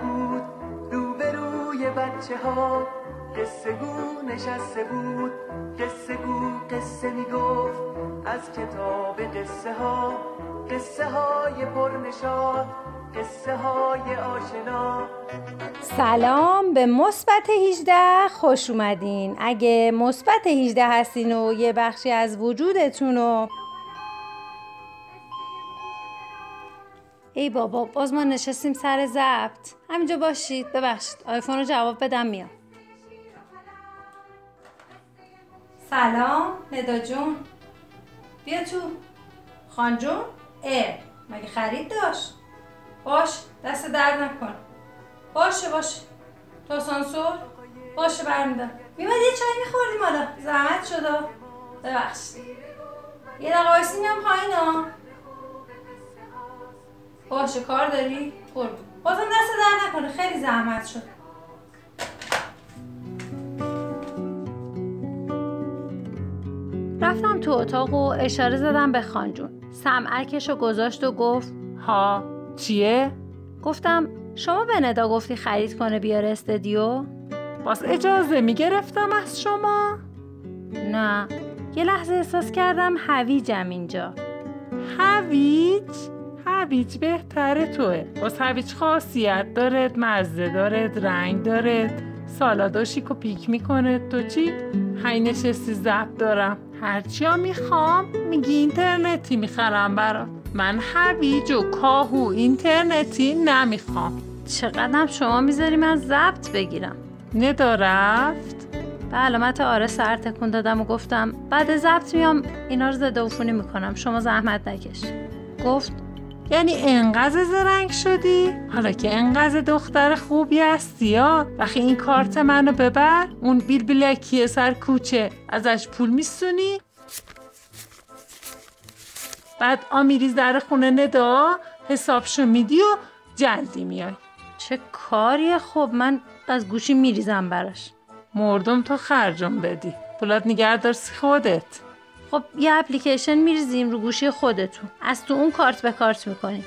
کبود روبروی بچه ها قصه گو نشسته بود. قصه گو قصه می‌گفت. از کتاب قصه ها قصه های پرنشاد قصه های آشنا. سلام به مثبت 18 خوش اومدین. اگه مثبت 18 هستین و یه بخشی از وجودتون رو ای بابا باز ما نشستیم سر ضبط. همینجا باشید ببخشید. آیفون رو جواب بدم میام. سلام ندا جون. بیا تو. خان جون اه مگه خرید داشت؟ باش دست درد نکن. باشه باشه. تو سانسور باشه برمیدم میمد یه چای میخوردیم حالا. زحمت شده ببخشید. یه دقیقه وایسی میام پایین ها. باشه کار داری؟ قربون بازم دست در نکنه خیلی زحمت شد رفتم تو اتاق و اشاره زدم به خانجون سمعکش رو گذاشت و گفت ها چیه؟ گفتم شما به ندا گفتی خرید کنه بیاره استدیو؟ باز اجازه می‌گرفتم از شما؟ نه یه لحظه احساس کردم هویجم اینجا هویج؟ هویج بهتره توه. باز هویج خاصیت دارد مزه دارد رنگ دارد. سالادو شیک و پیک می‌کنه تو چی؟ هی نشستی زب دارم. هرچی ها می‌خوام میگی اینترنتی می‌خرم برات. من هویج و کاهو اینترنتی نمی‌خوام. چقدرم شما می‌ذاری من ضبط بگیرم؟ ندا رفت. به علامت آره سر تکون دادم و گفتم بعد ضبط میام اینا رو زده عفونی می‌کنم. شما زحمت نکش. گفت یعنی انقدر زرنگ شدی؟ حالا که انقدر دختر خوبی هستی یا وقتی این کارت منو ببر اون بیل بیلکی سر کوچه. ازش پول میستونی؟ بعد آمیریز در خونه ندا حسابشو میدی و جلدی میای. چه کاریه؟ خب من از گوشی میریزم براش. مردم تو خرجم بدی. پولات نگهدار خودت. خب یه اپلیکیشن میریزیم رو گوشی خودتون از تو اون کارت به کارت می‌کنیم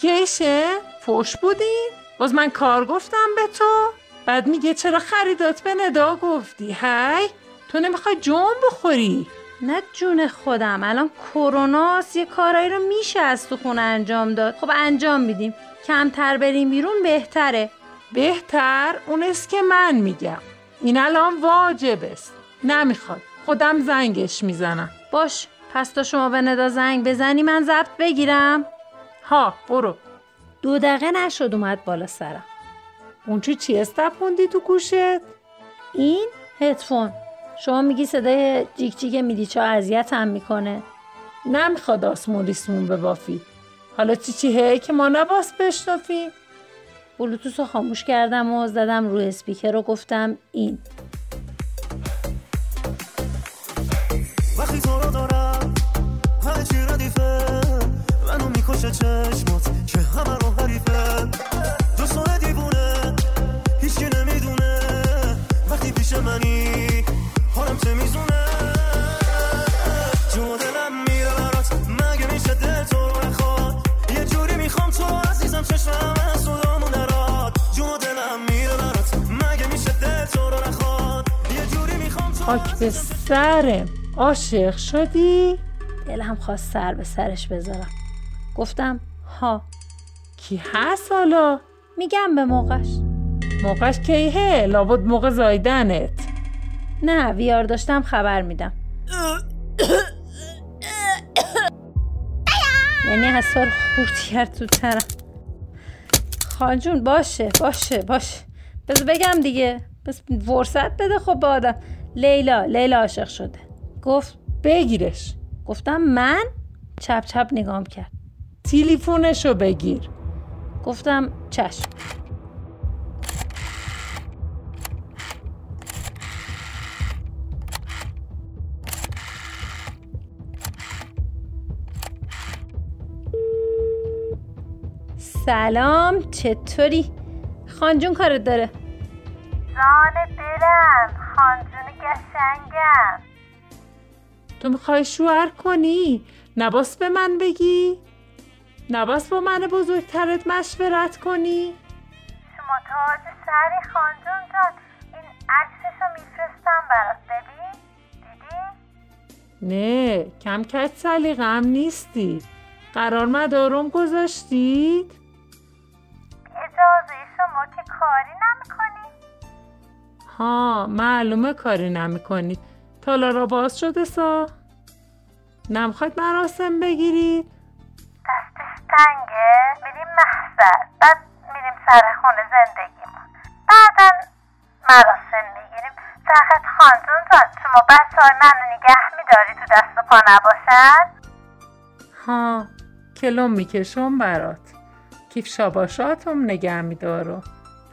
کیشه؟ فوش بودی؟ باز من کار گفتم به تو؟ بعد میگه چرا خریدات به ندا گفتی هی؟ تو نمی‌خوای جون بخوری؟ نه جون خودم الان کروناست یه کارایی رو میشه از تو خونه انجام داد خب انجام میدیم کمتر بریم بیرون بهتره بهتر اون است که من میگم این الان واجب است نمی‌خواد خودم زنگش می‌زنم. باش پس تا شما به ندا زنگ بزنی من ضبط بگیرم. ها برو. دو دقیقه نشد اومد بالا سرم. اون چی چی استپوندی تو گوشت؟ این هدفون. شما میگی صدای جیک جیک میدیچا اذیت هم می‌کنه. نمی‌خواد آسمون ریسمون ببافی حالا چی چی هی که ما نباس بشنفیم بلوتوس رو خاموش کردم و زدم روی اسپیکر رو گفتم این. خاک به سرم عاشق شدی؟ دلم خواست سر به سرش بذارم. گفتم ها. کی هست حالا؟ میگم به موقعش. موقعش کیه؟ لابد موقع زایدنت. نه ویار داشتم خبر میدم. یعنی اصار خورد کرد تو ترم. خانجون باشه باشه باشه. بذار بگم دیگه. بس فرصت بده خب به آدم. لیلا لیلا عاشق شده. گفت بگیرش. گفتم من؟ چپ چپ نگام کرد. تیلیفونشو بگیر. گفتم چشم. سلام چطوری؟ خانجون کارت داره. خانجون قشنگم تو می‌خوای شوهر کنی؟ نباس به من بگی؟ نباس با من بزرگترت مشورت کنی؟ شما تاج سری خانجون جان این عکسش رو میفرستم برات ببین دیدی؟ نه کم کج سلیقم نیستی قرار مدارم گذاشتید؟ اجازه شما که کاری نمی‌کنی؟ ها معلومه کاری نمی کنید تالارا باز شده سا؟ نمی‌خواید مراسم بگیرید؟ دستش تنگه میریم محضر. بعد میریم سر خونه زندگیمون. بعدا مراسم می‌گیریم. سخت خانجون جان شما بچه های منو نگه میداری تو دست و پا نباشن؟ ها کلوم می‌کشم برات. کیف شاباشاتم نگه میدارم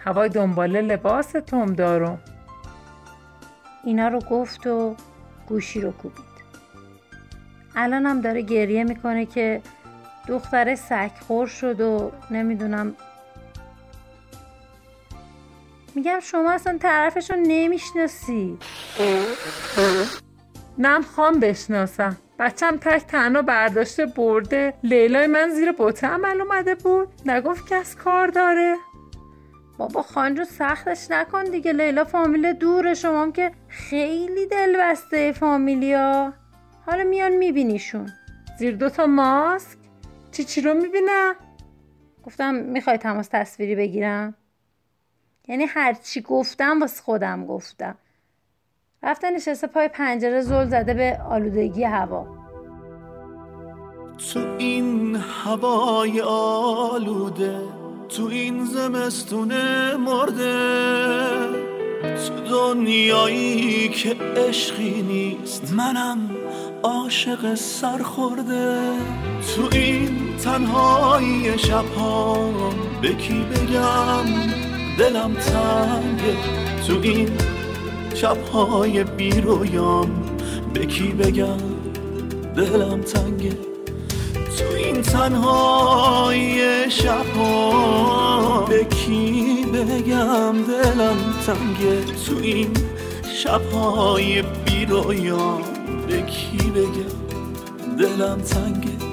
هوای دنباله لباستم دارم. اینا رو گفت و گوشی رو کوبید. هم داره گریه می‌کنه که دختر سگخور شد و نمی‌دونم. میگم شما اصلا طرفش رو نمی‌شناسی. نم خام بشناسم. بچم تک تنها برداشته برده. لیلای من زیر بوته عمل اومده بود. نگفت کس کار داره. بابا خانجو سختش نکن دیگه. لیلا فامیل دوره. شما که خیلی دلبسته فامیلیا. حالا میان میبینیشون. زیر دوتا ماسک. چی چی رو می‌بینم گفتم می‌خوای تماس تصویری بگیرم؟ یعنی هر چی گفتم واسه خودم گفتم. رفته نشسته پای پنجره زل زده به آلودگی هوا. تو این هوای آلوده تو این زمستون مرده. تو دنیایی که عشقی نیست. منم عاشق سرخورده. تو این تنهایی شبها به کی بگم؟ دلم تنگه تو این شبهای بیرویام به کی بگم؟ دلم تنگه تنهای شبها. به کی بگم دلم تنگه تو این شبهای بیرویام به کی بگم دلم تنگه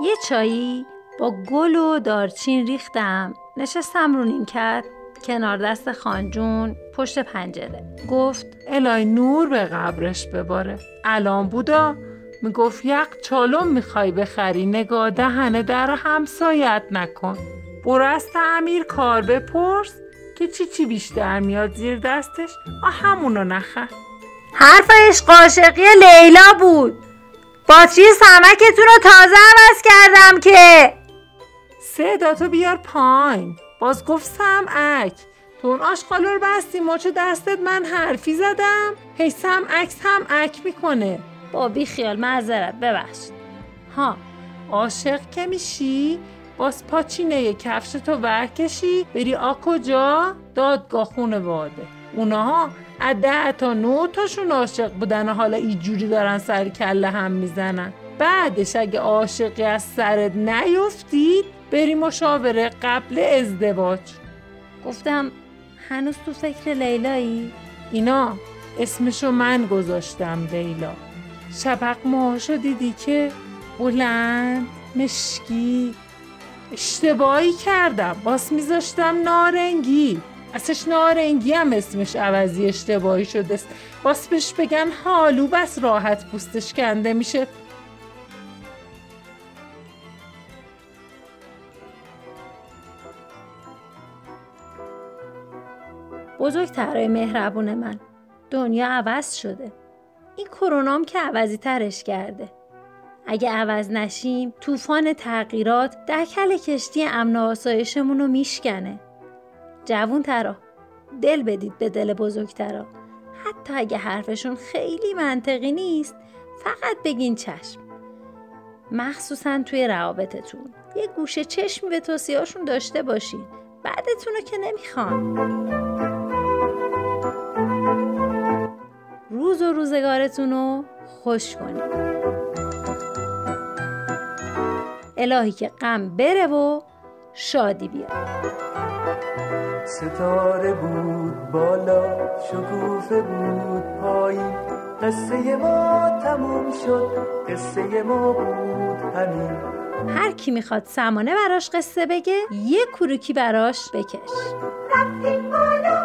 یه چایی با گل و دارچین ریختم. نشستم رو نیمکت کنار دست خانجون پشت پنجره. گفت الهی نور به قبرش بباره. الان بودا می‌گفت یک چالم می‌خوای بخری. نگاه دهنه در همسایت نکن. برو از تعمیر کار بپرس که چی چی بیشتر میاد زیر دستش. آ همونو نخر. حرفش قاشقی لیلا بود. باتری سمکتون رو تازه عوض کردم که. صداتو بیار پایین. باز گفت سمعک. تو اون آشغالا رو بستی مچ دستت من حرفی زدم. هی سمعک سمعک می‌کنه. با بی خیال معذرت ببخشید. ها عاشق که میشی باز پاچینه کفش تو ورکشی بری آ کجا؟ دادگاه خونواده. اونها از ده تا نه تاشون عاشق بودن و حالا اینجوری دارن سر کله هم می‌زنن. بعدش اگه عاشقی از سرت نیفتید بری مشاوره قبل ازدواج. گفتم هنوز تو فکر لیلایی؟ اینا اسمشو من گذاشتم لیلا. شبق ماهاشو دیدی که بلند مشکی اشتباهی کردم. باس میذاشتم نارنگی. اصلش نارنگی هم اسمش عوضی اشتباهی شده است. باس بهش بگن حالو بس راحت پوستش کنده میشه. بزرگترای مهربون من دنیا عوض شده. این کرونام که عوضی ترش کرده. اگه عوض نشیم طوفان تغییرات دکل کشتی امن آسایشمون رو میشکنه. جوون ترا دل بدید به دل بزرگترا. حتی اگه حرفشون خیلی منطقی نیست فقط بگین چشم. مخصوصا توی روابطتون. یه گوشه چشمی به توصیهاشون داشته باشین. بعدتون رو که نمی‌خوان. روز و روزگارتون رو خوش کنید الهی که غم بره و شادی بیاد. ستاره بود بالا شکوفه بود پایین قصه ما تموم شد قصه ما بود همین. هر کی می‌خواد سمانه براش قصه بگه یه کروکی براش بکش. رفتیم بالا.